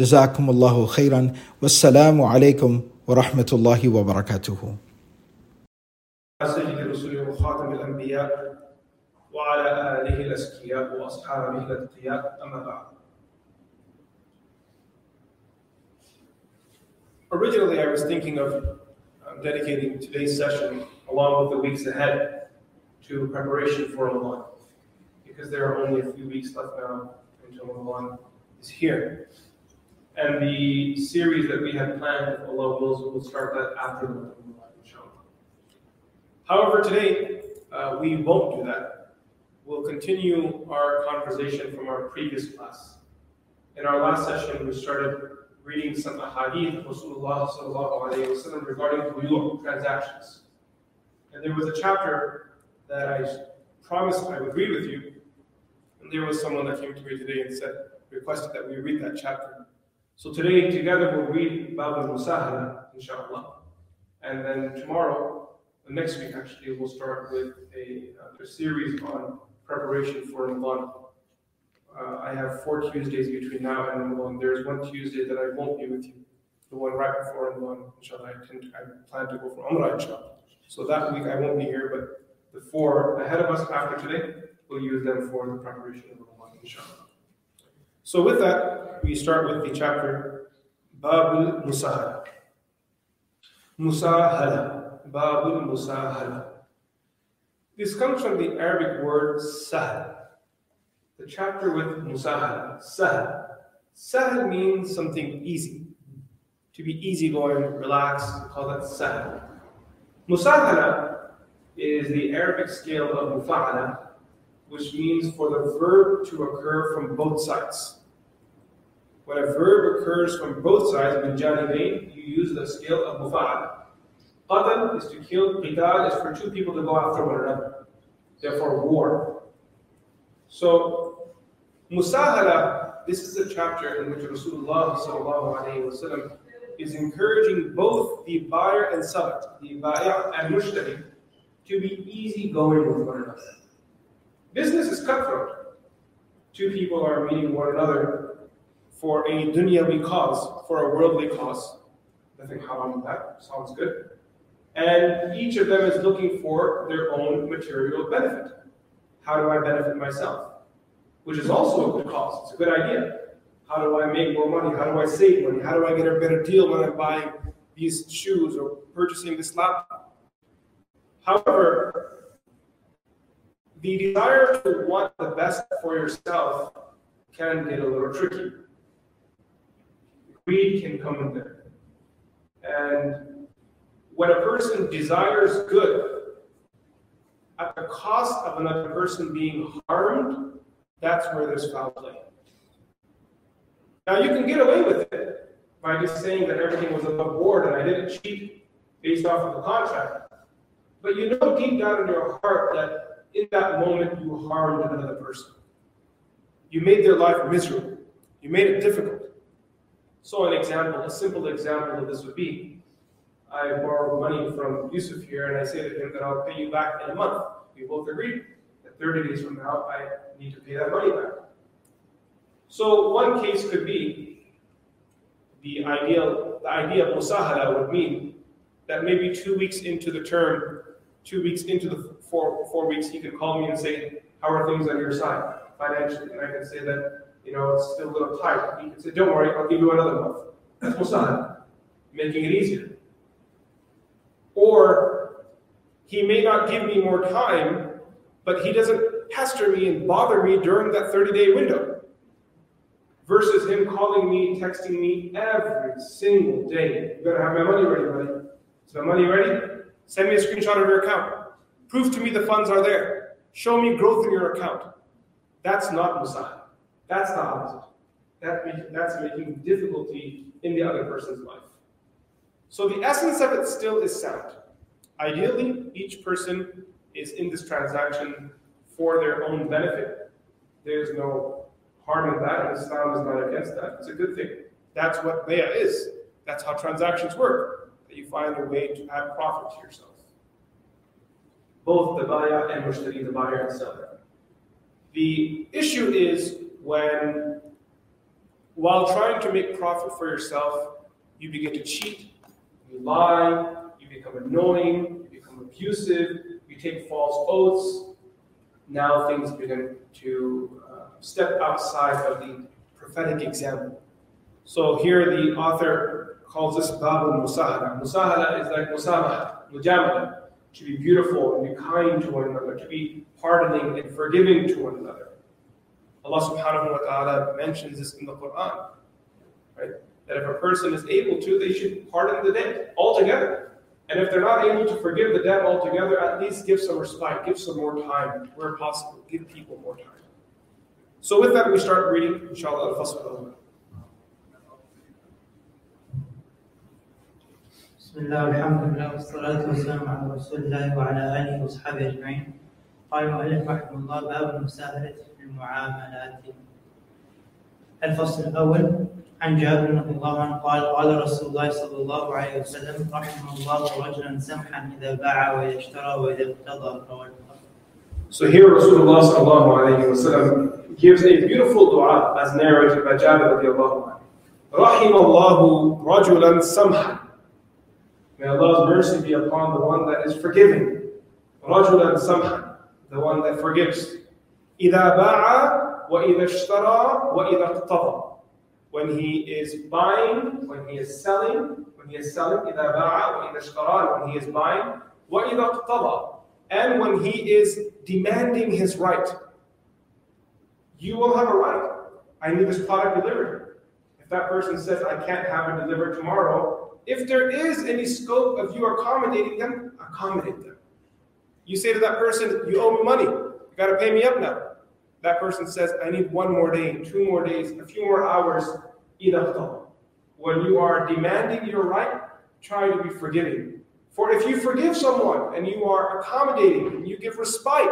جزاكم الله خيرا والسلام عليكم ورحمة الله وبركاته سيد الرسل وخاتم الأنبياء وعلى آله الأزكياء وأصحابه الأتقياء أما بعد Originally, I was thinking of um, dedicating today's session, along with the weeks ahead, to preparation for Ramadan, because there are only a few weeks left now until Ramadan is here. And the series that we had planned, if Allah wills, will start that after Ramadan, inshallah. However, today, uh, we won't do that. We'll continue our conversation from our previous class. In our last session, we started reading some ahadith of Rasulullah sallallahu alayhi wasallam regarding buyu' transactions. And there was a chapter that I promised I would read with you. And there was someone that came to me today and said, requested that we read that chapter. So today, together, we'll read Bab al-Musahala, inshallah. And then tomorrow, the next week actually, we'll start with a, a series on preparation for Ramadan. Uh, I have four Tuesdays between now and Ramadan. There's one Tuesday that I won't be with you. The one right before Ramadan, inshallah. I, can, I plan to go for Umrah, inshallah. So that week I won't be here, but the four ahead of us after today, we'll use them for the preparation of Ramadan, inshallah. So with that, we start with the chapter Babul Musahala. Musahala. Babul Musahala. This comes from the Arabic word sahal. The chapter with Musahala. Sahal. Sahal means something easy. To be easygoing, relaxed, we call that sahal. Musahala is the Arabic scale of mufa'ala, which means for the verb to occur from both sides. When a verb occurs from both sides, min janibain, you use the scale of mufa'ala. Qatl is to kill, qital is for two people to go after one another. Therefore, war. So, musahala, this is a chapter in which Rasulullah is encouraging both the buyer and seller, the buyer and mushtari, to be easygoing with one another. Business is cutthroat. Two people are meeting one another for a dunyawi cause, for a worldly cause. Nothing haram that. Sounds good. And each of them is looking for their own material benefit. How do I benefit myself? Which is also a good cause. It's a good idea. How do I make more money? How do I save money? How do I get a better deal when I'm buying these shoes or purchasing this laptop? However, the desire to want the best for yourself can get a little tricky. Greed can come in there. And when a person desires good at the cost of another person being harmed, that's where there's foul play. Now, you can get away with it by just saying that everything was above board and I didn't cheat based off of the contract. But you know deep down in your heart that in that moment you harmed another person. You made their life miserable. You made it difficult. So, an example, a simple example of this would be I borrow money from Yusuf here and I say to him that I'll pay you back in a month. We both agree that 30 days from now I need to pay that money back. So, one case could be the ideal, the idea of musahala would mean that maybe two weeks into the term, two weeks into the four, four weeks, he could call me and say, How are things on your side financially? And I can say that, you know, it's still a little tight. He can say, Don't worry, I'll give you another month. That's musahala. making it easier. Or he may not give me more time, but he doesn't pester me and bother me during that 30 day window. Versus him calling me, texting me every single day. You better have my money ready, buddy. Is my money ready? Send me a screenshot of your account. Prove to me the funds are there. Show me growth in your account. That's not musah. That's the opposite. That that's making difficulty in the other person's life. So the essence of it still is sound. Ideally, each person is in this transaction for their own benefit. There's no harm in that, and Islam is not against that. It's a good thing. That's what bay'ah is. That's how transactions work. That you find a way to add profit to yourself. Both the buyer and mushtari, the buyer and seller. The issue is when, while trying to make profit for yourself, you begin to cheat, you lie, you become annoying, you become abusive, you take false oaths. Now things begin to uh, step outside of the prophetic example. So here the author calls this Babu Musahala. Musahala is like Musamaha, Mujamala, to be beautiful and be kind to one another, to be pardoning and forgiving to one another. Allah subhanahu wa ta'ala mentions this in the Quran. Right? That if a person is able to, they should pardon the debt altogether. And if they're not able to forgive the debt altogether, at least give some respite, give some more time where possible, give people more time. So with that, we start reading, inshallah, al-Fasl بسم الله والحمد لله والصلاة والسلام على رسول الله وعلى آله وأصحابه أجمعين. قال المؤلف رحمه الله باب المساهلة في المعاملات. الفصل الأول عن جابر رضي الله عنه قال قال رسول الله صلى الله عليه وسلم رحم الله رجلا سمحا إذا باع وإذا اشترى وإذا اقتضى رواه So here Rasulullah sallallahu alayhi wa sallam gives a beautiful dua as narrated by Jabir radiallahu anhu. رحم الله رجلا سمحا May Allah's mercy be upon the one that is forgiving. رجلا سمحا The one that forgives. إذا باع وإذا اشترى وإذا اقتضى When he is buying, when he is selling, when he is selling, إذا باع وإذا اشترى, when he is buying, وإذا اقتضى and when he is demanding his right. You will have a right. I need this product delivered. If that person says, I can't have it delivered tomorrow, if there is any scope of you accommodating them, accommodate them. You say to that person, You owe me money. You got to pay me up now. That person says, I need one more day, two more days, a few more hours. When you are demanding your right, try to be forgiving. For if you forgive someone and you are accommodating and you give respite,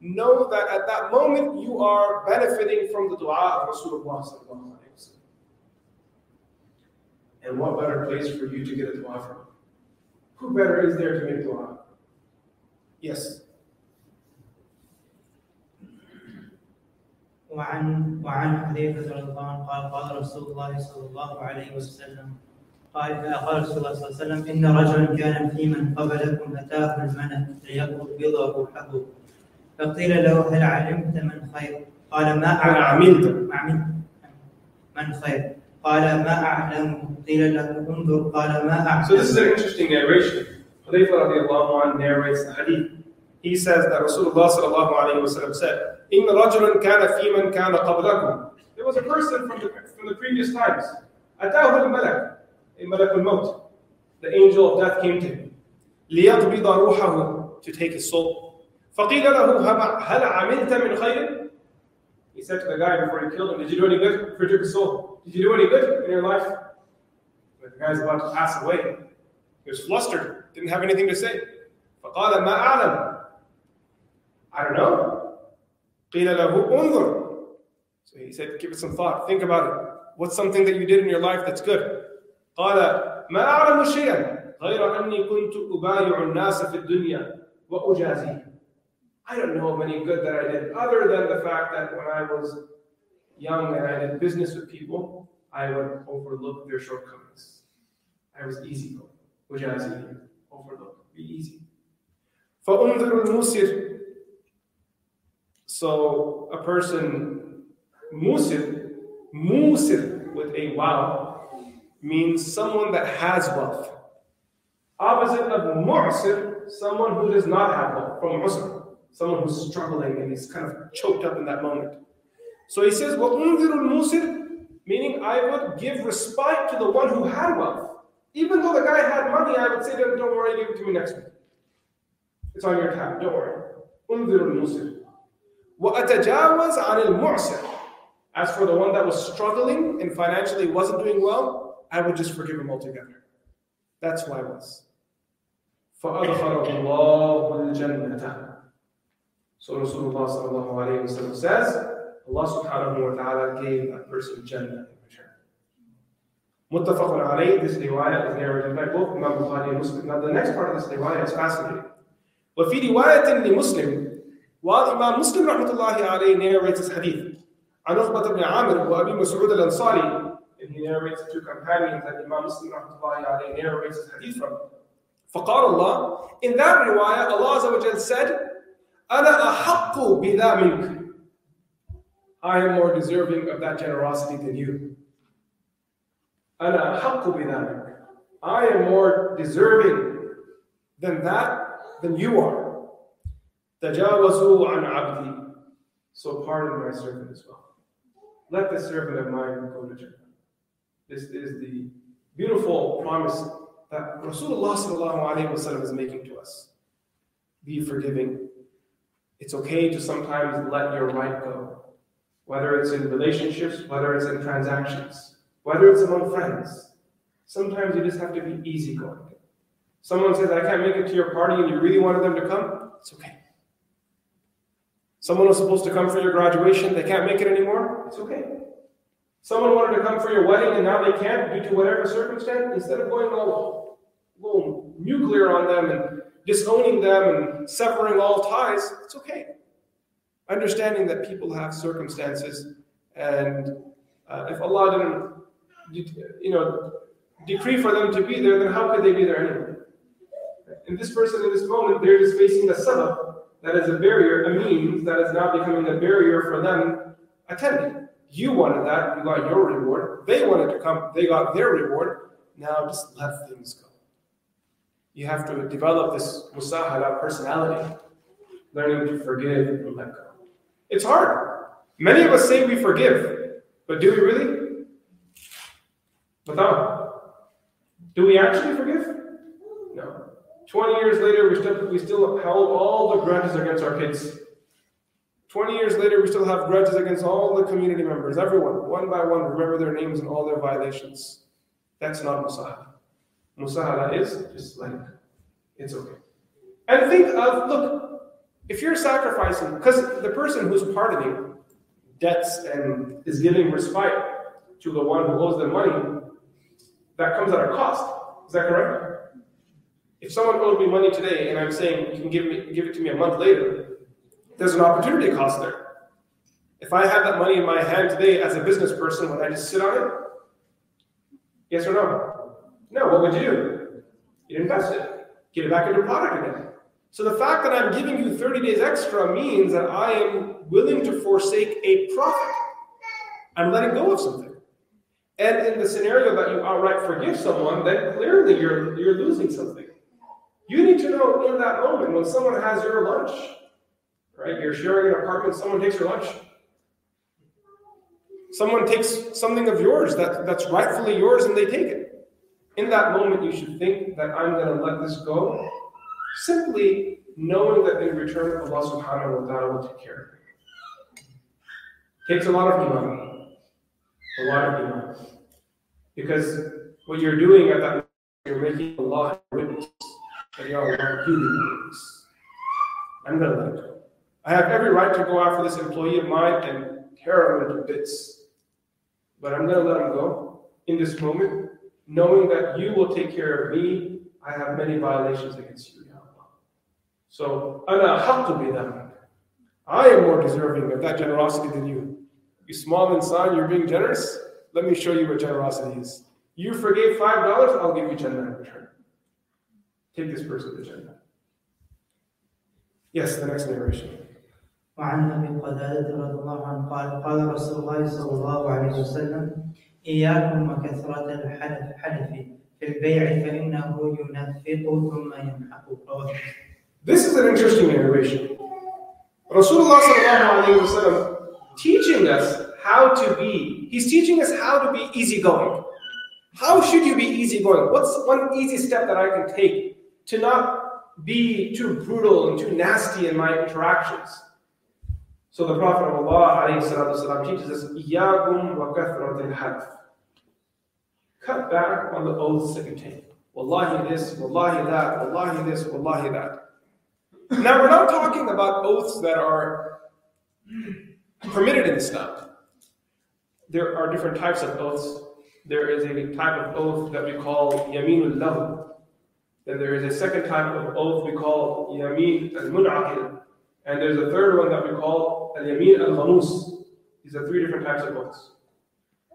know that at that moment you are benefiting from the dua of Rasulullah. And what better place for you to get a dua from? Who better is there to make dua? Yes. وعن وعن حذيفة رضي الله عنه قال قال رسول الله صلى الله عليه وسلم قال قال رسول الله صلى الله عليه وسلم إن رجلا كان في من قبلكم أتاه الملك ليقبض روحه فقيل له هل علمت من خير؟ قال ما عملت من خير؟ قال ما أعلم قيل له انظر قال ما أعلم So this is an interesting narration. Hudayfa radiallahu anh narrates the hadith. He says that Rasulullah sallallahu alayhi wa sallam said, إِنَّ رَجُلًا كَانَ فِي مَنْ كَانَ قَبْلَكُمْ There was a person from the, from the previous times. أتاه الملك, a malak al-maut. The angel of death came to him. لِيَقْبِضَ رُوحَهُ To take his soul. فَقِيلَ لَهُ هَلْ عَمِلْتَ مِنْ خَيْرٍ He said to the guy before he killed him, Did you do any good for his soul? Did you do any good in your life? But the guy's about to pass away. He was flustered, didn't have anything to say. فقال ما أعلم I don't know. قيل له انظر So he said, give it some thought, think about it. What's something that you did in your life that's good? قال ما أعلم شيئا غير أني كنت أبايع الناس في الدنيا وأجازيهم I don't know of any good that I did, other than the fact that when I was young and I did business with people, I would overlook their shortcomings. I was easy going. وجازيهم overlook, be easy. فأنذر المسر So a person musir, musir with a wow, means someone that has wealth. Opposite of mu'sir, someone who does not have wealth, from usr, someone who's struggling and he's kind of choked up in that moment. So he says, وَأُنذِرُ الْمُوسِرِ Meaning, I would give respite to the one who had wealth. Even though the guy had money, I would say to him, don't worry, give it to me next week. It's on your tab, don't worry. أُنذِرُ الْمُوسِرِ وَأَتَجَاوَزْ عَنِ الْمُعْسِرِ As for the one that was struggling and financially wasn't doing well, I would just forgive him altogether. That's who I was. فَأَدْخَلَهُ اللَّهُ الْجَنَّةَ So Rasulullah sallallahu alayhi wa sallam says, Allah subhanahu wa ta'ala gave that person Jannah in return. Muttafaqun alayh, this riwayah is narrated by both Imam Bukhari and Muslim. Now the next part of this riwayah is fascinating. وفي رواية لمسلم while Imam Muslim rahmatullahi alayhi narrates this hadith عن عقبة بن عامر وأبي مسعود الأنصاري and he narrates two companions that Imam Muslim rahmatullahi alayhi narrates this hadith from فقال الله in that riwayah Allah Azza wa said أنا أحق بذا منك I am more deserving of that generosity than you. أنا أحق بذلك. I am more deserving than that than you are. So pardon my servant as well. Let the servant of mine go to Jannah. This is the beautiful promise that Rasulullah is making to us. Be forgiving. It's okay to sometimes let your right go, whether it's in relationships, whether it's in transactions, whether it's among friends. Sometimes you just have to be easygoing. Someone says, I can't make it to your party and you really wanted them to come, it's okay. Someone was supposed to come for your graduation, they can't make it anymore, it's okay. Someone wanted to come for your wedding and now they can't due to whatever circumstance, instead of going all, all nuclear on them and disowning them and severing all ties, it's okay. Understanding that people have circumstances, and uh, if Allah didn't, you know, decree for them to be there, then how could they be there anyway? And this person in this moment, they're just facing a sabab that is a barrier, a means that is now becoming a barrier for them attending. You wanted that, you got your reward. They wanted to come, they got their reward. Now just let things go. You have to develop this musahala personality, learning to forgive and let go. It's hard. Many of us say we forgive, but do we really? Without. Do we actually forgive? No. 20 years later, we still, we still held all the grudges against our kids. 20 years later, we still have grudges against all the community members, everyone, one by one, remember their names and all their violations. That's not musahala. Musahala is just like, it's okay. And think of, look, if you're sacrificing, because the person who's pardoning debts and is giving respite to the one who owes them money, that comes at a cost. Is that correct? If someone owed me money today and I'm saying you can give me give it to me a month later, there's an opportunity cost there. If I have that money in my hand today as a business person, would I just sit on it? Yes or no? No, what would you do? You'd invest it, get it back into product again. So the fact that I'm giving you 30 days extra means that I am willing to forsake a profit. I'm letting go of something. And in the scenario that you outright forgive someone, then clearly you're, you're losing something. You need to know in that moment when someone has your lunch, right? You're sharing an apartment, someone takes your lunch. Someone takes something of yours that, that's rightfully yours and they take it. In that moment, you should think that I'm going to let this go Simply knowing that in return Allah subhanahu wa ta'ala will take care of you. Takes a lot of iman. A lot of iman. Because what you're doing at that moment, you're making Allah a witness. That you are witness. I'm going to let it go. I have every right to go after this employee of mine and tear him into bits. But I'm going to let him go in this moment, knowing that you will take care of me. I have many violations against you. So, أنا أحق بذلك. I am more deserving of that generosity than you. You small inside, you're being generous. Let me show you what generosity is. You forgave five dollars, I'll give you Jannah in return. Take this person to Jannah. Yes, the next narration. وعن ابي قتاده رضي الله عنه قال قال رسول الله صلى الله عليه وسلم إياكم وكثرة الحلف حلف في البيع فإنه ينفق ثم يمحق رواه مسلم. This is an interesting narration. Rasulullah sallallahu alayhi wasallam teaching us how to be, he's teaching us how to be easygoing. How should you be easygoing? What's one easy step that I can take to not be too brutal and too nasty in my interactions? So the Prophet of Allah alayhi salatu wasalam, teaches us, إِيَّاكُمْ وَكَثْرَةِ الْحَلْفِ Cut back on the oaths that you take. Wallahi this, wallahi that, wallahi this, wallahi that. Now, we're not talking about oaths that are permitted in Islam. There are different types of oaths. There is a type of oath that we call yaminul lahu. then there is a second type of oath we call yamin al munaqil. And there's a third one that we call al yamin al ghamus. These are three different types of oaths.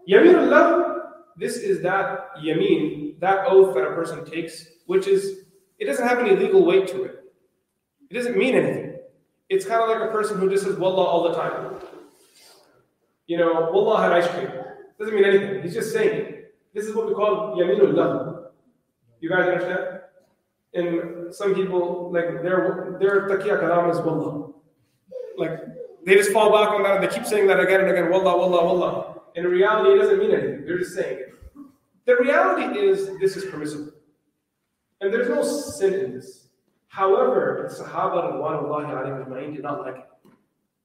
Yamin al lahu, this is that yamin, that oath that a person takes, which is, it doesn't have any legal weight to it. It doesn't mean anything. It's kind of like a person who just says Wallah all the time. You know, Wallah had ice cream. Doesn't mean anything. He's just saying it. This is what we call Yaminul Lahu. You guys understand? And some people, like, their, their taqiyya kalam is Wallah. Like, they just fall back on that and they keep saying that again and again, Wallah, Wallah, Wallah. In reality, it doesn't mean anything. They're just saying it. The reality is, this is permissible. And there's no sin in this. However, the Sahaba did not like it.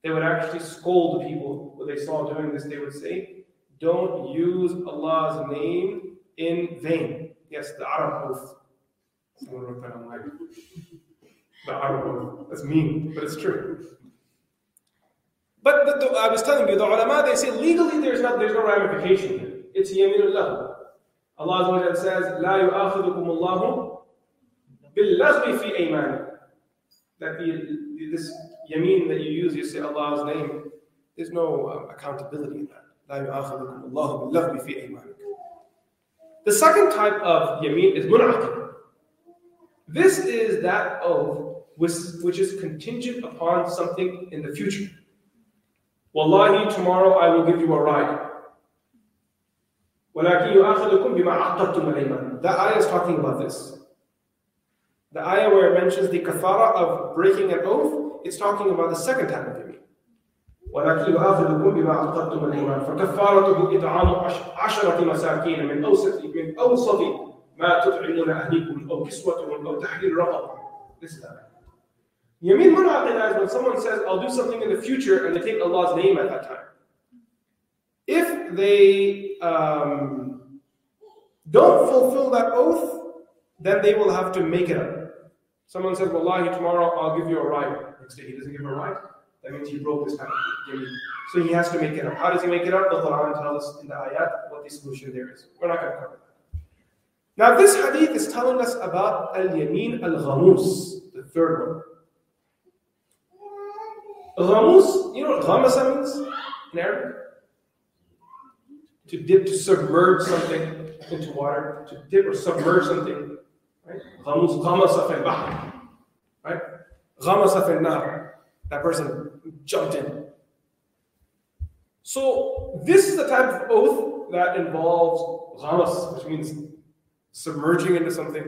They would actually scold the people when they saw doing this. They would say, Don't use Allah's name in vain. Yes, the Arab oath. Someone wrote that on my the Arab oath. That's mean, but it's true. But the, the, I was telling you, the ulama, they say legally there's not there's no ramification here. It's yaminullah. Allah says, لا يؤاخذكم الله باللغو في أيمانكم that the, this yameen that you use, you say Allah's name, there's no uh, accountability in that. لا يؤاخذكم الله باللغو في أيمانكم. The second type of yameen is mun'aqid. This is that oath which, which is contingent upon something in the future. Wallahi, tomorrow I will give you a ride. ولكن يؤاخذكم بما عقدتم الأيمان. That ayah is talking about this. The ayah where it mentions the kafara of breaking an oath, it's talking about the second type of yamin. ولكن يؤاخذكم بما عقدتم الايمان فكفارته اطعام عشرة مساكين من اوسط من اوسط ما تطعمون اهليكم او كسوتهم او تحرير رقبه. This is that. Yamin munaqida is when someone says, I'll do something in the future and they take Allah's name at that time. If they um, don't fulfill that oath, then they will have to make it up. Someone says, Wallahi, tomorrow I'll give you a ride. Next day he doesn't give him a ride. That means he broke his covenant. So he has to make it up. How does he make it up? The Quran tells us in the ayat what the solution there is. We're not going to cover that. Now this hadith is telling us about al-yamin al-ghamus, the third one. Ghamus, you know what ghamasa means in Arabic? To dip, to submerge something into water, to dip or submerge something. Right? Ghamus, ghamasa fil. Right? Ghamasa fil. That person jumped in. So this is the type of oath that involves ghamas, which means submerging into something.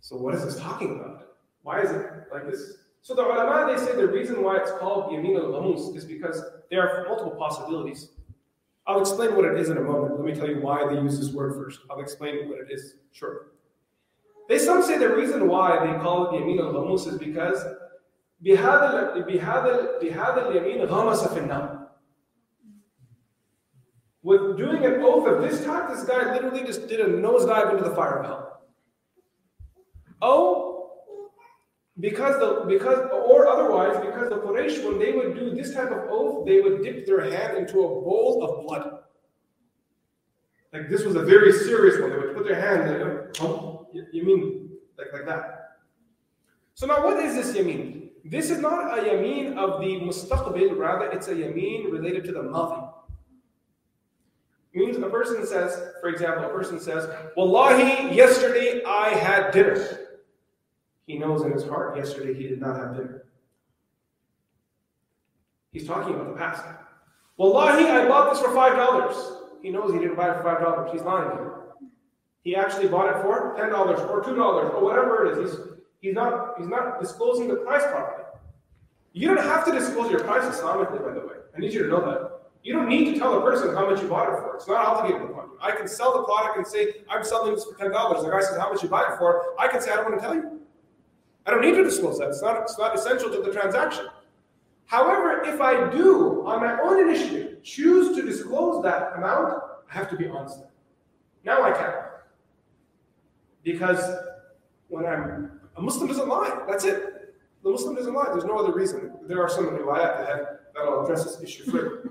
So what is this talking about? Why is it like this? So the ulama, they say the reason why it's called Yamin al ghamus is because there are multiple possibilities. I'll explain what it is in a moment. Let me tell you why they use this word first. I'll explain what it is shortly. They some say the reason why they call it Yamin al ghamus is because بهذا بهذا بهذا اليمين غمس في النار Doing an oath of this type, this guy literally just did a nosedive into the fire of hell. Oh, because the because or otherwise because the Quraysh when they would do this type of oath, they would dip their hand into a bowl of blood. Like this was a very serious one. They would put their hand in. Oh, you mean like, like that. So now what is this yameen? This is not a yameen of the mustaqbil, rather it's a yameen related to the madi. A person says, for example, a person says, Wallahi, yesterday I had dinner. He knows in his heart yesterday he did not have dinner. He's talking about the past. Wallahi, I bought this for five dollars. he knows he didn't buy it for five dollars. He's lying. He actually bought it for ten dollars or two dollars or whatever it is. He's he's not he's not disclosing the price properly. You don't have to disclose your price Islamically, by the way. I need you to know that. You don't need to tell a person how much you bought it for. It's not obligated upon you. I can sell the product and say, I'm selling this for ten dollars. The guy says, How much you buy it for? I can say, I don't want to tell you. I don't need to disclose that. It's not, it's not essential to the transaction. However, if I do, on my own initiative, choose to disclose that amount, I have to be honest. Now I can. Because when I'm a Muslim doesn't lie. That's it. The Muslim doesn't lie. There's no other reason. There are some riwayat that have that'll address this issue further.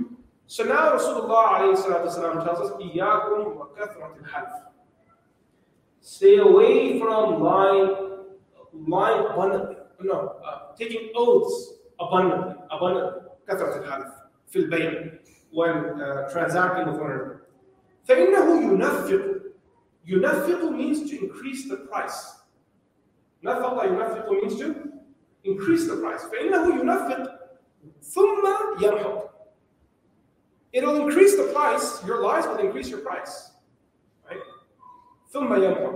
So now Rasulullah والسلام, tells us, إِيَّاكُمْ وَكَثْرَةِ الْحَلْفِ Stay away from lying, lying abundantly. No, uh, taking oaths abundantly, abundantly. كثرة الحلف في البيع when uh, transacting with one another. فإنه ينفق ينفق means to increase the price. نفق ينفق means to increase the price. فإنه ينفق ثم يمحق. It'll increase the price. Your lies will increase your price. Right?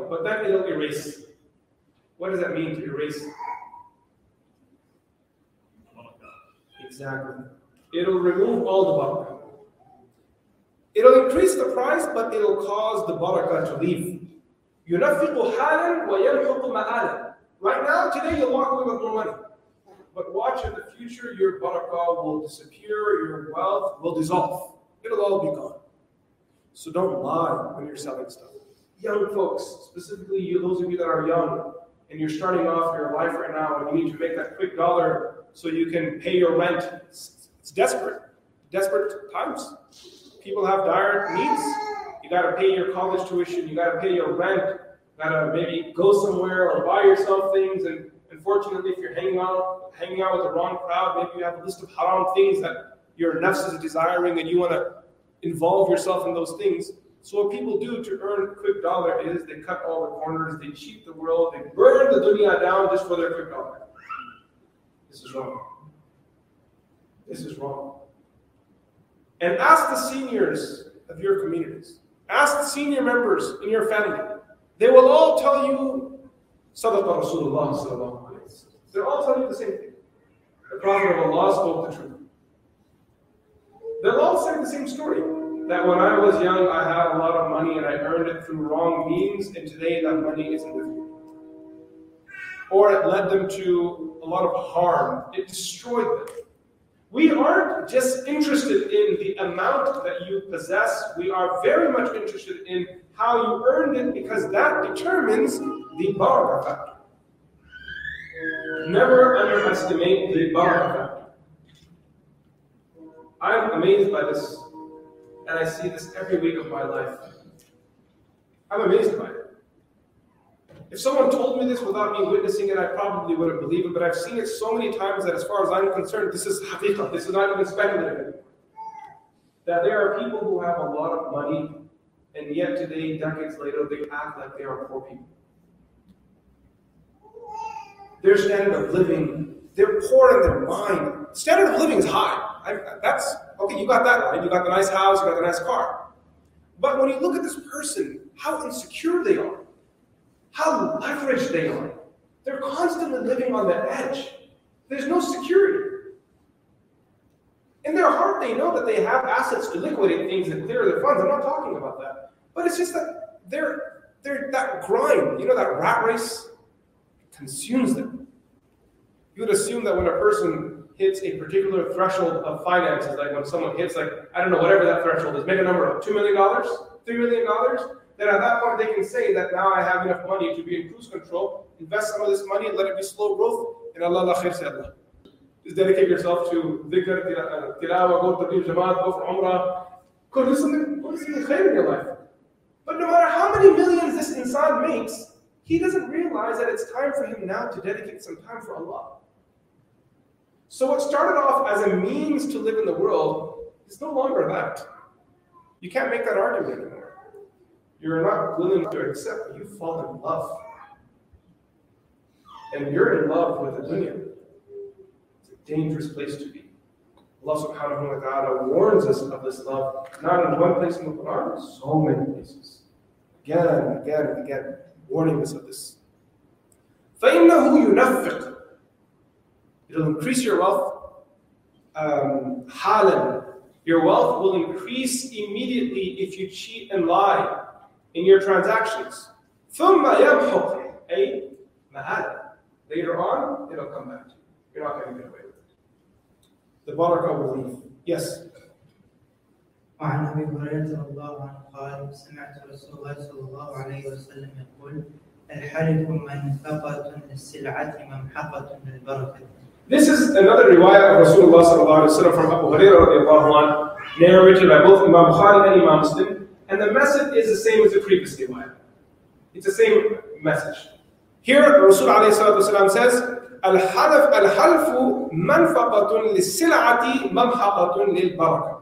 But that it'll erase. What does that mean to erase? Exactly. It'll remove all the barakah. It'll increase the price, but it'll cause the barakah to leave. Right now, today you're walking with more money. But watch in the future, your barakah will disappear, your wealth will dissolve. It'll all be gone. So don't lie when you're selling stuff. Young folks, specifically you, those of you that are young, and you're starting off your life right now, and you need to make that quick dollar so you can pay your rent. It's, it's desperate, desperate times. People have dire needs. You got to pay your college tuition. You got to pay your rent. Got to maybe go somewhere or buy yourself things. And unfortunately, if you're hanging out, hanging out with the wrong crowd, maybe you have a list of haram things that your nafs is desiring, and you want to involve yourself in those things. So what people do to earn a quick dollar is they cut all the corners, they cheat the world, they burn the dunya down just for their quick dollar. This is wrong. This is wrong. And ask the seniors of your communities. Ask the senior members in your family. They will all tell you, Sadaqa Rasulullah They'll all telling you the same thing. The Prophet of Allah spoke the truth. They're all say the same story. That when I was young, I had a lot of money and I earned it through wrong means, and today that money isn't with me. Or it led them to a lot of harm. It destroyed them. We aren't just interested in the amount that you possess, we are very much interested in how you earned it because that determines the barakah. Never underestimate the factor. I'm amazed by this, and I see this every week of my life. I'm amazed by it. If someone told me this without me witnessing it, I probably wouldn't believe it, but I've seen it so many times that as far as I'm concerned, this is haqiqah, this is not even speculative. That there are people who have a lot of money, and yet today, decades later, they act like they are poor people. Their standard of living, they're poor in their mind. Standard of living is high. I, that's okay, you got that right. You got the nice house, you got the nice car. But when you look at this person, how insecure they are, how leveraged they are. They're constantly living on the edge. There's no security. In their heart, they know that they have assets to liquidate things and clear their funds. I'm not talking about that. But it's just that they're, they're that grind, you know, that rat race consumes them. You would assume that when a person hits a particular threshold of finances, like when someone hits, like, I don't know, whatever that threshold is, make a number of $2 million, $3 million, then at that point they can say that now I have enough money to be in cruise control, invest some of this money let it be slow growth, and Allah la khair. Just dedicate yourself to dhikr, uh, tilawa, go to the jamaat, go for umrah, something, go do something khair in your life. But no matter how many millions this insan makes, he doesn't realize that it's time for him now to dedicate some time for Allah. So what started off as a means to live in the world is no longer that. You can't make that argument anymore you're not willing to accept, you fall in love. And you're in love with the dunya. It's a dangerous place to be. Allah subhanahu wa ta'ala warns us of this love, not in one place in the Quran, so many places. Again and again and again, warning us of this. فَإِنَّهُ يُنَفِّقُ It'll increase your wealth. Um, Your wealth will increase immediately if you cheat and lie in your transactions. ثُمَّ يَمْحُقْ أي مَعَادًا Later on, it'll come back to you. You're not going to get away with it. The barakah will leave. Yes? وعن ابي هريره رضي الله عنه قال سمعت رسول الله صلى الله عليه وسلم يقول الحلف منفقة للسلعة ممحقة للبركة. this is another riwayah of Rasulullah from Abu Hurairah narrated by both Imam Bukhari and Imam Muslim, and the message is the same as the previous riwayah. It's the same message. Here, Rasul says, Al-half al-halfu manfaqatun lis-sil'ati mamhaqatun lil-barakah.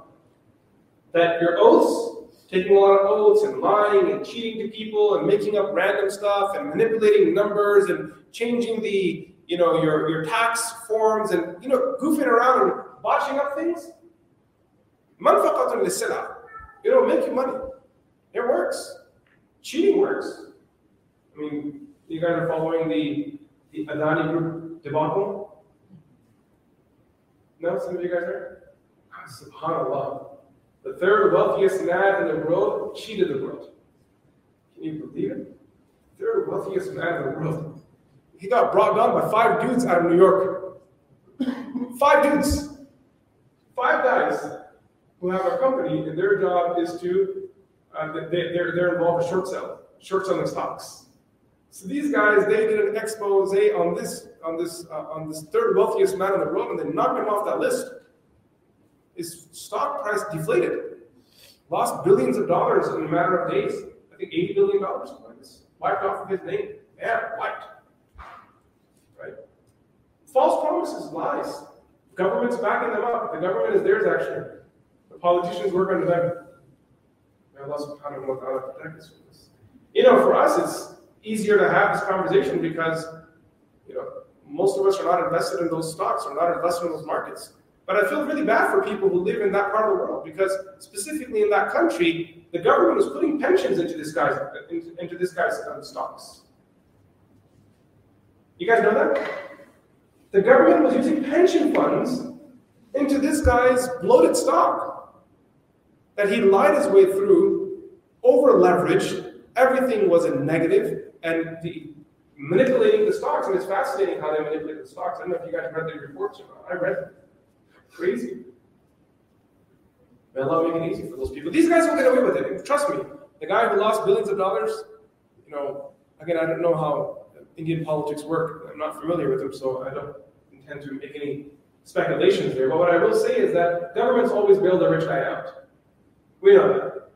That your oaths, taking a lot of oaths and lying and cheating to people and making up random stuff and manipulating numbers and changing the you know, your, your tax forms and, you know, goofing around and botching up things. It'll make you money. It works. Cheating works. I mean, you guys are following the, the Adani group debacle? No, some of you guys are? Ah, SubhanAllah. The third wealthiest man in the world cheated the world. Can you believe it? Third wealthiest man in the world. He got brought down by five dudes out of New York. five dudes. Five guys who have a company and their job is to, uh, they, they're, they're involved in short selling, short selling stocks. So these guys, they did an expose on this, on this, uh, on this third wealthiest man in the world, and they knocked him off that list his stock price deflated, lost billions of dollars in a matter of days. I think $80 billion, like this, wiped off of his name. Yeah, wiped. False promises, lies. Government's backing them up. The government is theirs, actually. The politicians work under them. May Allah subhanahu wa ta'ala protect us from this. You know, for us, it's easier to have this conversation because, you know, most of us are not invested in those stocks, we're not invested in those markets. But I feel really bad for people who live in that part of the world because specifically in that country, the government was putting pensions into this guy's into, into this guy's um, stocks. You guys know that? The government was using pension funds into this guy's bloated stock that he lied his way through, over leveraged, everything was a negative, and the manipulating the stocks. And it's fascinating how they manipulate the stocks. I don't know if you guys read the reports or not. I read them. Crazy. Allah make it easy for those people. These guys will get away with it. Trust me. The guy who lost billions of dollars, you know, again, I don't know how Indian politics work. I'm not familiar with them, so I don't intend to make any speculations there. But what I will say is that governments always bail the rich guy out. We know that.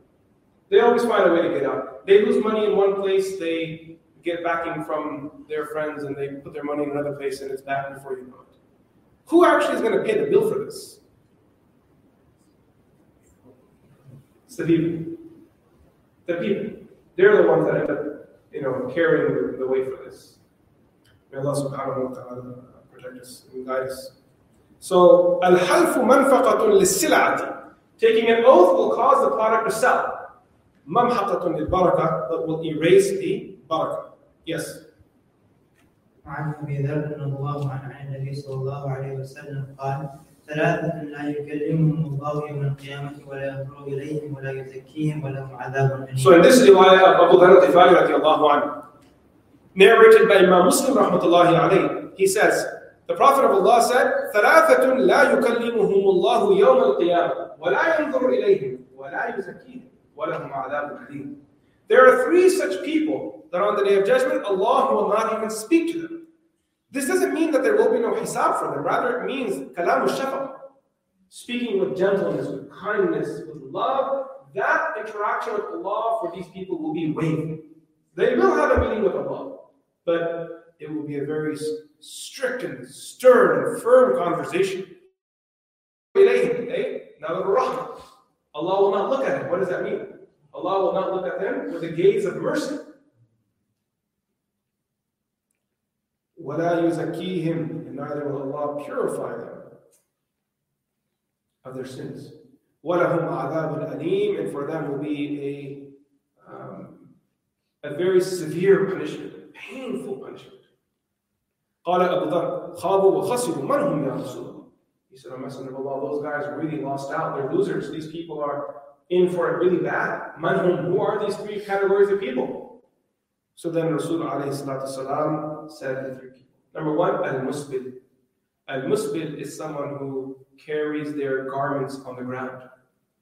They always find a way to get out. They lose money in one place, they get backing from their friends, and they put their money in another place, and it's back before you know it. Who actually is going to pay the bill for this? It's the people. The people. They're the ones that end up, you know, carrying the, the weight for this. May Allah subhanahu wa ta'ala protect us and guide us. So, al-halfu manfaqatun lis-sil'ati. Taking an oath will cause the product to sell. Mamhaqatun lil-barakah, that will erase the barakah. Yes. وعن ابي ذر رضي الله عنه عن النبي صلى الله عليه وسلم قال ثلاثة لا يكلمهم الله يوم القيامة ولا ينظر إليهم ولا يزكيهم ولهم عذاب أليم. So in this riwayah of Abu Dharr al-Ghifari radiallahu anhu, narrated by Imam Muslim rahmatullahi alayhi, he says, the Prophet of Allah said, ثلاثة لا يكلمهم الله يوم القيامة ولا ينظر إليهم ولا يزكيهم ولهم عذاب أليم. There are three such people that on the day of judgment, Allah will not even speak to them. This doesn't mean that there will be no hisab for them. Rather, it means kalam shafa, speaking with gentleness, with kindness, with love. That interaction with Allah for these people will be waived. They will have a meeting with Allah, but it will be a very strict and stern and firm conversation. Allah will not look at him. What does that mean? Allah will not look at them with a gaze of mercy. وَلَا يُزَكِّيهِمْ And neither will Allah purify them. of their sins. وَلَهُمْ عَذَابٌ أَلِيمٌ And for them will be a, um, a very severe punishment, painful punishment. قال خابوا وخسروا من هم يا رسول He said, O Messenger of Allah, those guys really lost out. They're losers. These people are in for it really bad. Manhum, who are these three categories of people? So then Rasul said the three people. Number one, al musbil. Al musbil is someone who carries their garments on the ground,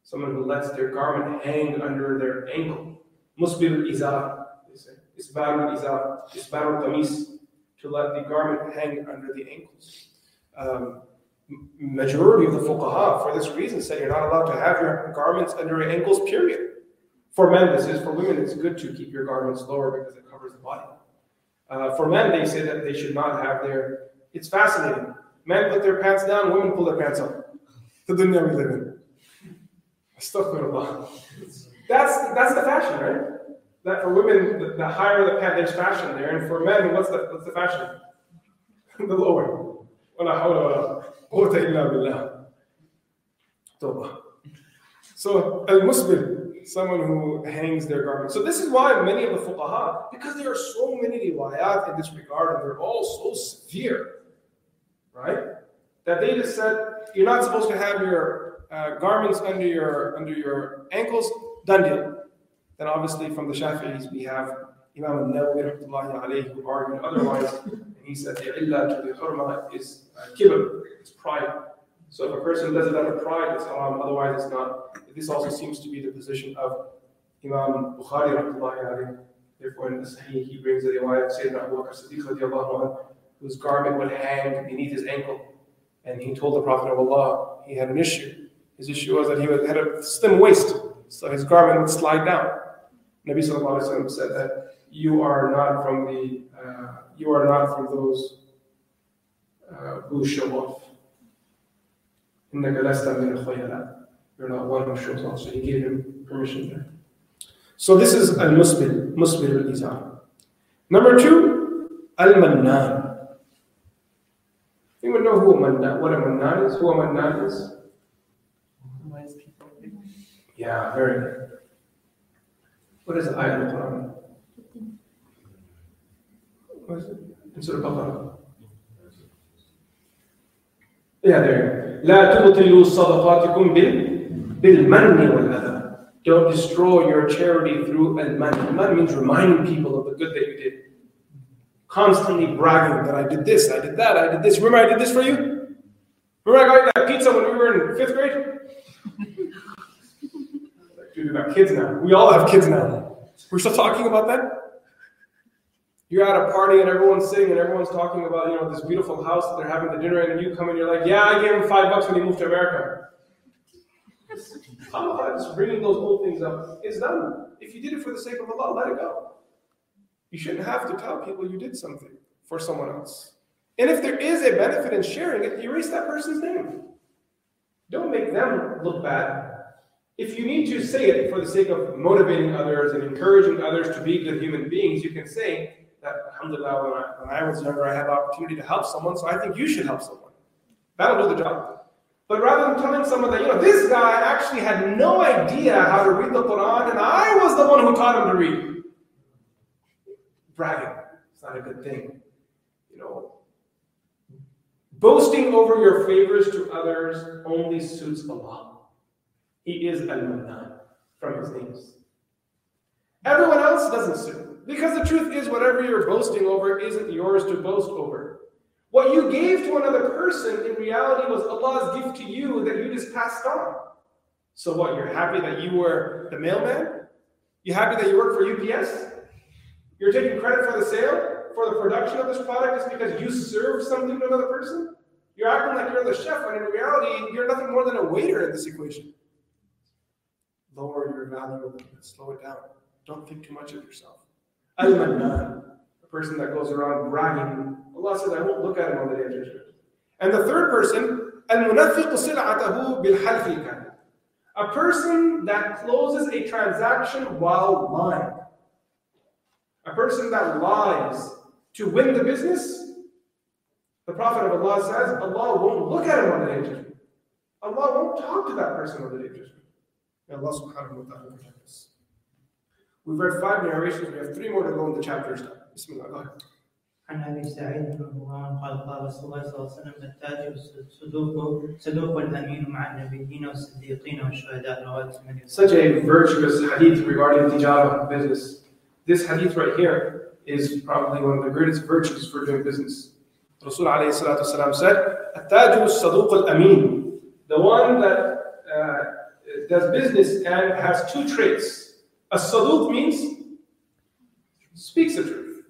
someone who lets their garment hang under their ankle. Musbil Izar, they say. Isbar izar, isbar qamis, to let the garment hang under the ankles. Um, majority of the fuqaha, for this reason, said you're not allowed to have your garments under your ankles, period. For men, this is. For women, it's good to keep your garments lower because it covers the body. Uh, for men, they say that they should not have their. It's fascinating. Men put their pants down, women pull their pants up. The dunya we live in. Astaghfirullah. That's that's the fashion, right? That for women, the, the higher the pant, there's fashion there, and for men, what's the what's the fashion? the lower. ولا حول ولا قوة إلا بالله. توبة. So al-musbil, someone who hangs their garment. So this is why many of the fuqaha, because there are so many riwayat in this regard, and they're all so severe, right? That they just said you're not supposed to have your uh, garments under your under your ankles. Done deal. Then obviously from the Shafi'is we have Imam al-Nawawi who argued otherwise, and he said the illah to the hurma is uh, kibr, it's pride. So if a person does it out of pride, it's haram. Otherwise, it's not. This also seems to be the position of Imam Bukhari Therefore, in the Sahih, he brings the riwayat Sayyidina Abu Bakr Siddiq whose garment would hang beneath his ankle. And he told the Prophet of Allah he had an issue. His issue was that he had a slim waist, so his garment would slide down. Nabi Sallallahu Alaihi Wasallam said that you are not from the uh, you are not from those uh, who show off. You're not one who shows off. So he gave him permission there. So this is al musbil musbil al izar. Number two, al mannan. Anyone know who a mannan, what a mannan is? Who a mannan is? Wise people. Yeah, very good. What is the ayah of the Quran? What is it? In Surah Baqarah. Yeah, there. لا تبطلوا صدقاتكم بال بالمن والأذى. Don't destroy your charity through al-man. Al-man means reminding people of the good that you did. Constantly bragging that I did this, I did that, I did this. Remember I did this for you? Remember I got you that pizza when we were in fifth grade? We got kids now. We all have kids now. We're still talking about that? You're at a party and everyone's sitting and everyone's talking about, you know, this beautiful house that they're having the dinner in, and you come and you're like, yeah, I gave him five bucks when he moved to America. just bringing those old things up is done. If you did it for the sake of Allah, let it go. You shouldn't have to tell people you did something for someone else. And if there is a benefit in sharing it, erase that person's name. Don't make them look bad. If you need to say it for the sake of motivating others and encouraging others to be good human beings, you can say, that, alhamdulillah, when I, when I was younger, I had the opportunity to help someone, so I think you should help someone. That'll do the job. But rather than telling someone that, you know, this guy actually had no idea how to read the Quran, and I was the one who taught him to read. Bragging. It's not a good thing. You know, boasting over your favors to others only suits Allah. He is Al-Mannan from his names. Everyone else doesn't suit. Because the truth is, whatever you're boasting over isn't yours to boast over. What you gave to another person in reality was Allah's gift to you that you just passed on. So what? You're happy that you were the mailman? You happy that you work for UPS? You're taking credit for the sale, for the production of this product just because you served something to another person? You're acting like you're the chef when in reality you're nothing more than a waiter in this equation. Value a slow it down. Don't think too much of yourself. A person that goes around bragging. Allah says, I won't look at him on the day of judgment. And the third person, A person that closes a transaction while lying. A person that lies to win the business. The Prophet of Allah says, Allah won't look at him on the day of judgment. Allah won't talk to that person on the day of judgment. May Allah subhanahu wa ta'ala protect us. We've read five narrations, we have three more to go in the chapters. Bismillah, go ahead. عن ابي سعيد بن الرضوان قال قال رسول الله صلى الله عليه وسلم التاجر الصدوق صدوق الامين مع النبيين والصديقين والشهداء رواه الترمذي Such a virtuous hadith regarding tijara, business. This hadith right here is probably one of the greatest virtues for doing business. Rasul alayhi salatu wasalam said, At-taju saduq al-amin. The one that uh, does business and has two traits. A saduq means speaks the truth.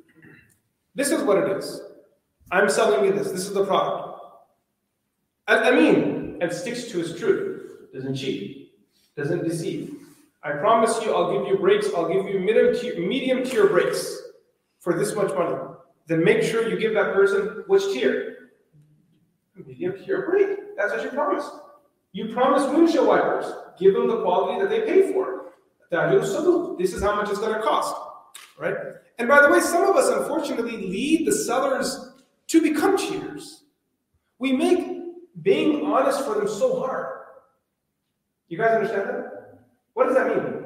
This is what it is. I'm selling you this. This is the product. Al-amin, and sticks to his truth. Doesn't cheat. Doesn't deceive. I promise you, I'll give you brakes. I'll give you medium tier, medium tier brakes for this much money. Then make sure you give that person which tier? Medium tier brake. That's what you promised. You promise windshield wipers. Give them the quality that they pay for. This is how much it's going to cost. Right? And by the way, some of us unfortunately lead the sellers to become cheaters. We make being honest for them so hard. You guys understand that? What does that mean?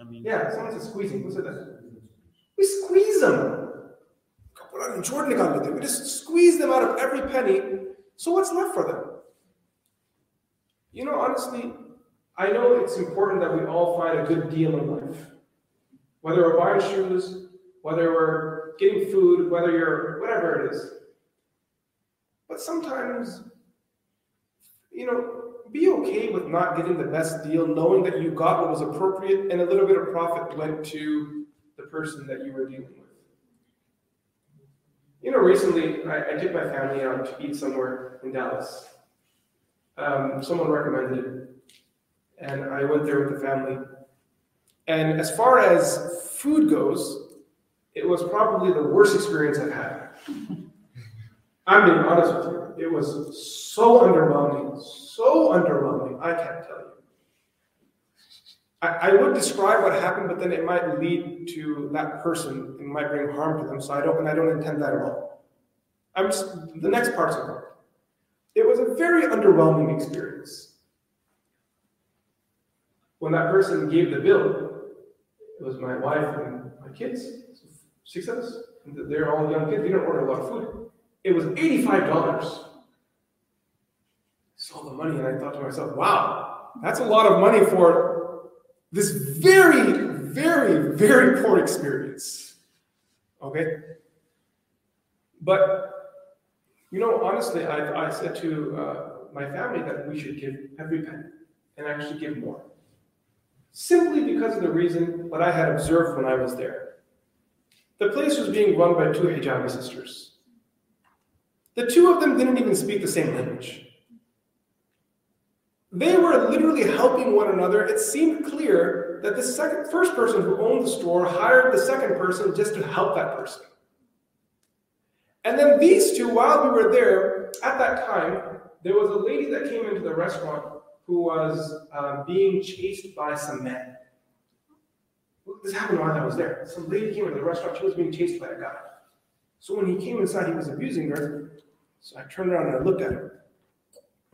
I mean, Yeah, someone said squeezing. Who said that? We squeeze them. We just squeeze them out of every penny. So what's left for them? You know, honestly, I know it's important that we all find a good deal in life. Whether we're buying shoes, whether we're getting food, whether you're whatever it is. But sometimes, you know, be okay with not getting the best deal, knowing that you got what was appropriate and a little bit of profit went to the person that you were dealing with. You know, recently I, I took my family out to eat somewhere in Dallas. Um, someone recommended and I went there with the family. And as far as food goes, it was probably the worst experience I've had. I'm being honest with you. It was so underwhelming, so underwhelming, I can't tell you. I, I would describe what happened, but then it might lead to that person and might bring harm to them. So I don't, and I don't intend that at all. I'm just, the next part's important. It was a very underwhelming experience. When that person gave the bill, it was my wife and my kids, six of us. They're all young kids. We don't order a lot of food. It was $85. Saw the money and I thought to myself, wow, that's a lot of money for this very, very, very poor experience. Okay? But, you know, honestly, I, I said to uh, my family that we should give every penny and actually give more. Simply because of the reason what I had observed when I was there. The place was being run by two hijabi sisters. The two of them didn't even speak the same language. They were literally helping one another. It seemed clear that the second, first person who owned the store hired the second person just to help that person. And then these two, while we were there, at that time, there was a lady that came into the restaurant who was uh, being chased by some men. This happened while I was there. Some lady came into the restaurant, she was being chased by a guy. So when he came inside, he was abusing her. So I turned around and I looked at him.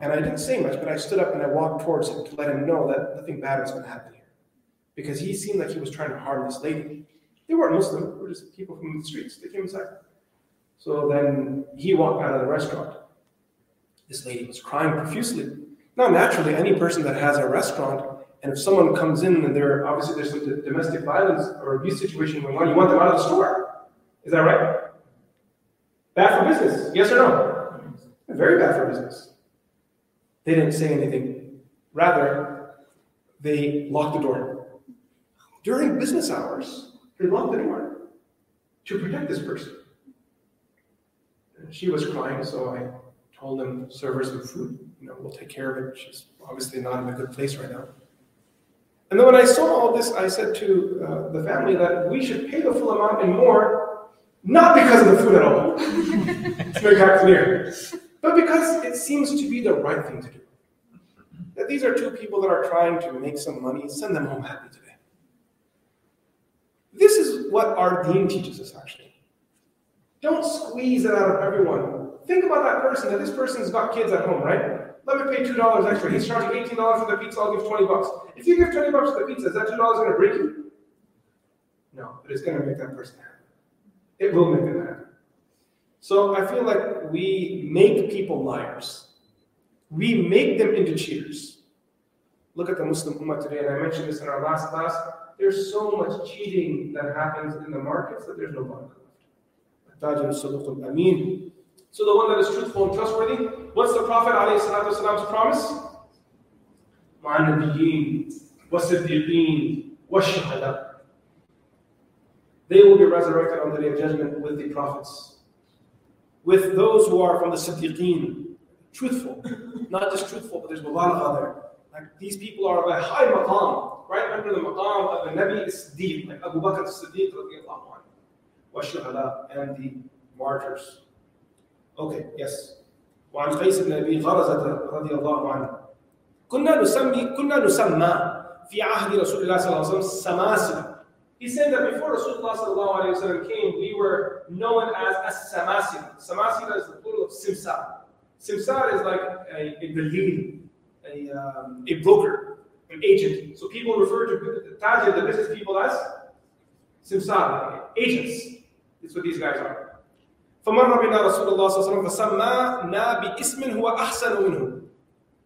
And I didn't say much, but I stood up and I walked towards him to let him know that nothing bad was going to happen here. Because he seemed like he was trying to harm this lady. They weren't Muslim, they were just people from the streets. They came inside. So then he walked out of the restaurant. This lady was crying profusely. Now, naturally, any person that has a restaurant, and if someone comes in and there obviously there's some domestic violence or abuse situation going on, you want them out of the store. Is that right? Bad for business, yes or no? Very bad for business. They didn't say anything. Rather, they locked the door. During business hours, they locked the door to protect this person. She was crying, so I told them, serve her some food. You know, we'll take care of it. She's obviously not in a good place right now. And then when I saw all this, I said to uh, the family that we should pay the full amount and more, not because of the food at all. to make that clear. But because it seems to be the right thing to do. That these are two people that are trying to make some money, send them home happy today. This is what our deen teaches us actually. Don't squeeze it out of everyone think about that person, that this person's got kids at home, right? Let me pay $2 extra. He's charging $18 for the pizza, I'll give 20 bucks. If you give 20 bucks for the pizza, is that $2 going to break you? No, but it's going to make that person happy. It will make them happy. So I feel like we make people liars. We make them into cheaters. Look at the Muslim Ummah today, and I mentioned this in our last class. There's so much cheating that happens in the markets that there's no Tajir al Amin. So, the one that is truthful and trustworthy. What's the Prophet Prophet's promise? Ma'anabiyin, wasiddiqeen, washahada. They will be resurrected on the day of judgment with the prophets, with those who are from the Siddiqeen, truthful, not just truthful, but there's a lot of other. Like these people are of a high maqam, right under the maqam of the Nabi is like Abu Bakr as-Siddiq Siddiq and the martyrs. Okay, yes. وعن قيس بن ابي غرزه رضي الله عنه كنا نسمي كنا نسمى في عهد رسول الله صلى الله عليه وسلم سماسل he said that before Rasulullah came, we were known as as samasila. Samasila is the plural of simsar. Simsar is like a, a dalil, a, um, a broker, an agent. So people refer to tajir, the business people, as simsar, agents. So what these guys are. فمر بنا رسول الله صلى الله عليه وسلم فسمانا باسم هو أحسن منه.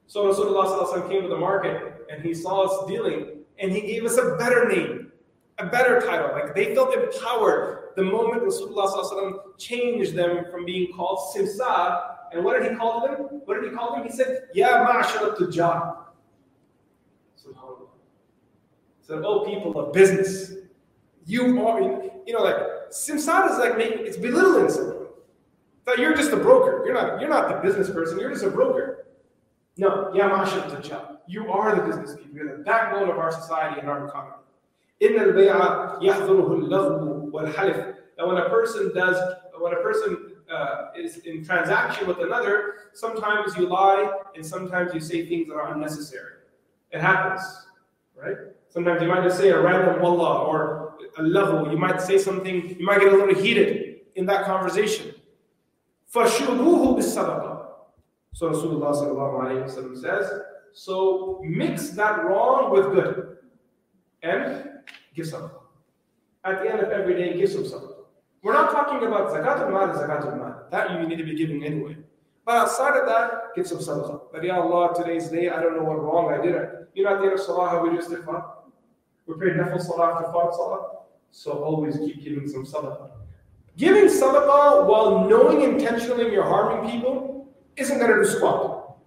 So Rasulullah وسلم came to the market and he saw us dealing and he gave us a better name, a better title. Like they felt empowered the moment Rasulullah وسلم changed them from being called simsar. And what did he call them? What did he call them? He said, Ya ma'ashara tujar. SubhanAllah. He said, Oh people of business, you are, you know, like Simsar is like making it's belittling someone. That you're just a broker. You're not you're not the business person, you're just a broker. No, Yamasha Tacha. You are the business people. You're the backbone of our society and our economy. In the wal That when a person does when a person uh, is in transaction with another, sometimes you lie and sometimes you say things that are unnecessary. It happens, right? Sometimes you might just say a random wallah or a lahu. You might say something, you might get a little heated in that conversation. فَشُبُوهُ بِالصَّدَقَةِ So Rasulullah says, so mix that wrong with good. And give sadaqah. At the end of every day, give some sadaqah. We're not talking about zakat al-mal zakat al-mal. That you need to be giving anyway. But outside of that, give some sadaqah. But ya Allah, today's day, I don't know what wrong I did. You know, at the end of salah, we just istighfar. We pray nafil salah after fard salah. So always keep giving some sadaqah. Giving sadaqah while knowing intentionally you're harming people isn't going to do squat.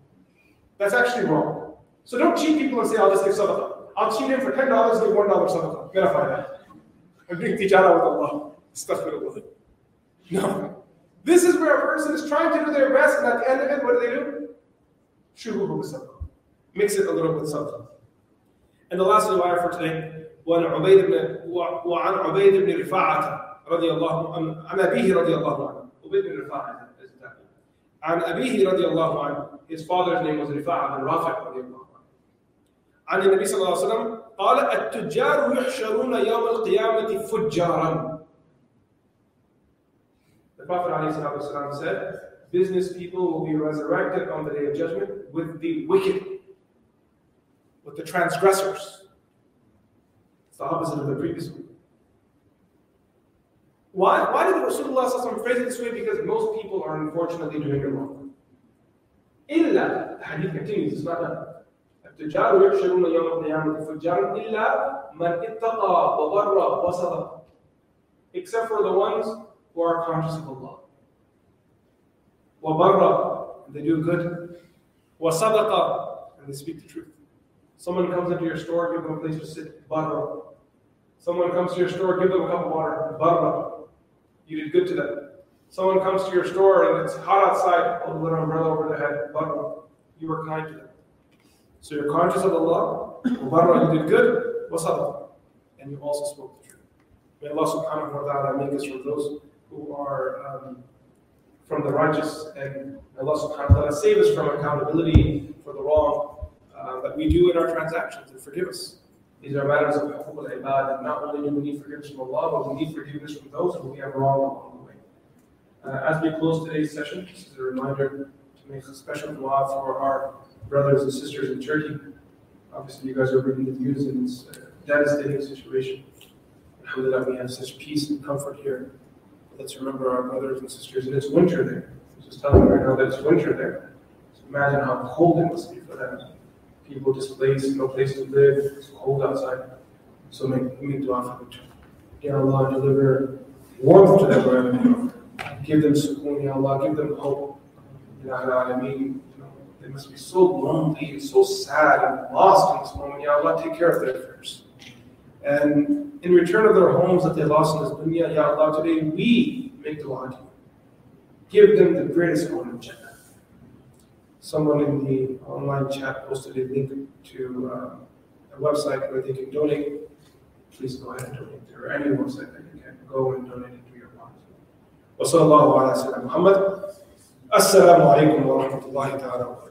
That's actually wrong. So don't cheat people and say, I'll just give sadaqah. I'll cheat him for $10, give $1 sadaqah. Verify that. I'm doing tijara with Allah. Astaghfirullah. No. This is where a person is trying to do their best, and at the end of it, what do they do? Sadaqah. Mix it a little with sadaqah. And the last riwayah for today, وعن عبيد بن وعن عبيد بن رفاعة رضي الله عنه عن أبيه رضي الله عنه عبيد بن رفاعة عن أبيه رضي الله عنه his father's name was رفاعة بن رافع رضي الله عنه عن النبي صلى الله عليه وسلم قال التجار يحشرون يوم القيامة فجارا The Prophet ﷺ said, business people will be resurrected on the day of judgment with the wicked, with the transgressors. It's the opposite of the previous one. Why, why did Rasulullah phrase it this way? Because most people are unfortunately doing it wrong. إلا, the hadith continues, it's not done. التجار يحشرون يوم القيامة فجارا إلا من اتقى وبر وصدق except for the ones who are conscious of Allah. وبر they do good. وصدق and they speak the truth. Someone comes into your store, give them a place to sit. Barra. Someone comes to your store, give them a cup of water. Barra. You did good to them. Someone comes to your store and it's hot outside, hold a little umbrella over their head. Barra. You were kind to them. So you're conscious of Allah, you did good, wasadaqa. And you also spoke the truth. May Allah subhanahu wa ta'ala make us from those who are um, from the righteous and Allah subhanahu wa ta'ala save us from accountability for the wrong uh, that we do in our transactions and forgive us. These are matters of huquq al-ibad and not only do we need forgiveness from Allah, but we need forgiveness from those who we have wronged along the way. Uh, as we close today's session, this is a reminder to make a special dua for our brothers and sisters in Turkey. Obviously, you guys are bringing the news in this uh, devastating situation. Alhamdulillah, we have such peace and comfort here. Let's remember our brothers and sisters, and it's winter there. I was just telling you right now that it's winter there. So imagine how cold it must be for them. People displaced, no place to live, it's cold outside. So make, make dua for them. Ya Allah, deliver warmth to them wherever they are. Give them sukoon, Ya Allah, give them hope. Ya Allah, I mean, they must be so lonely and so sad and lost in this moment. Ya Allah, take care of their affairs. And in return of their homes that they lost in this dunya, Ya Allah, today we make dua to you. Give them the greatest home in Jannah Someone in the online chat posted a link to uh, a website where they can donate. Please go ahead and donate there, or any website that you can go and donate it to your cause. وصلى الله على سيدنا محمد السلام عليكم ورحمة الله تعالى وبركاته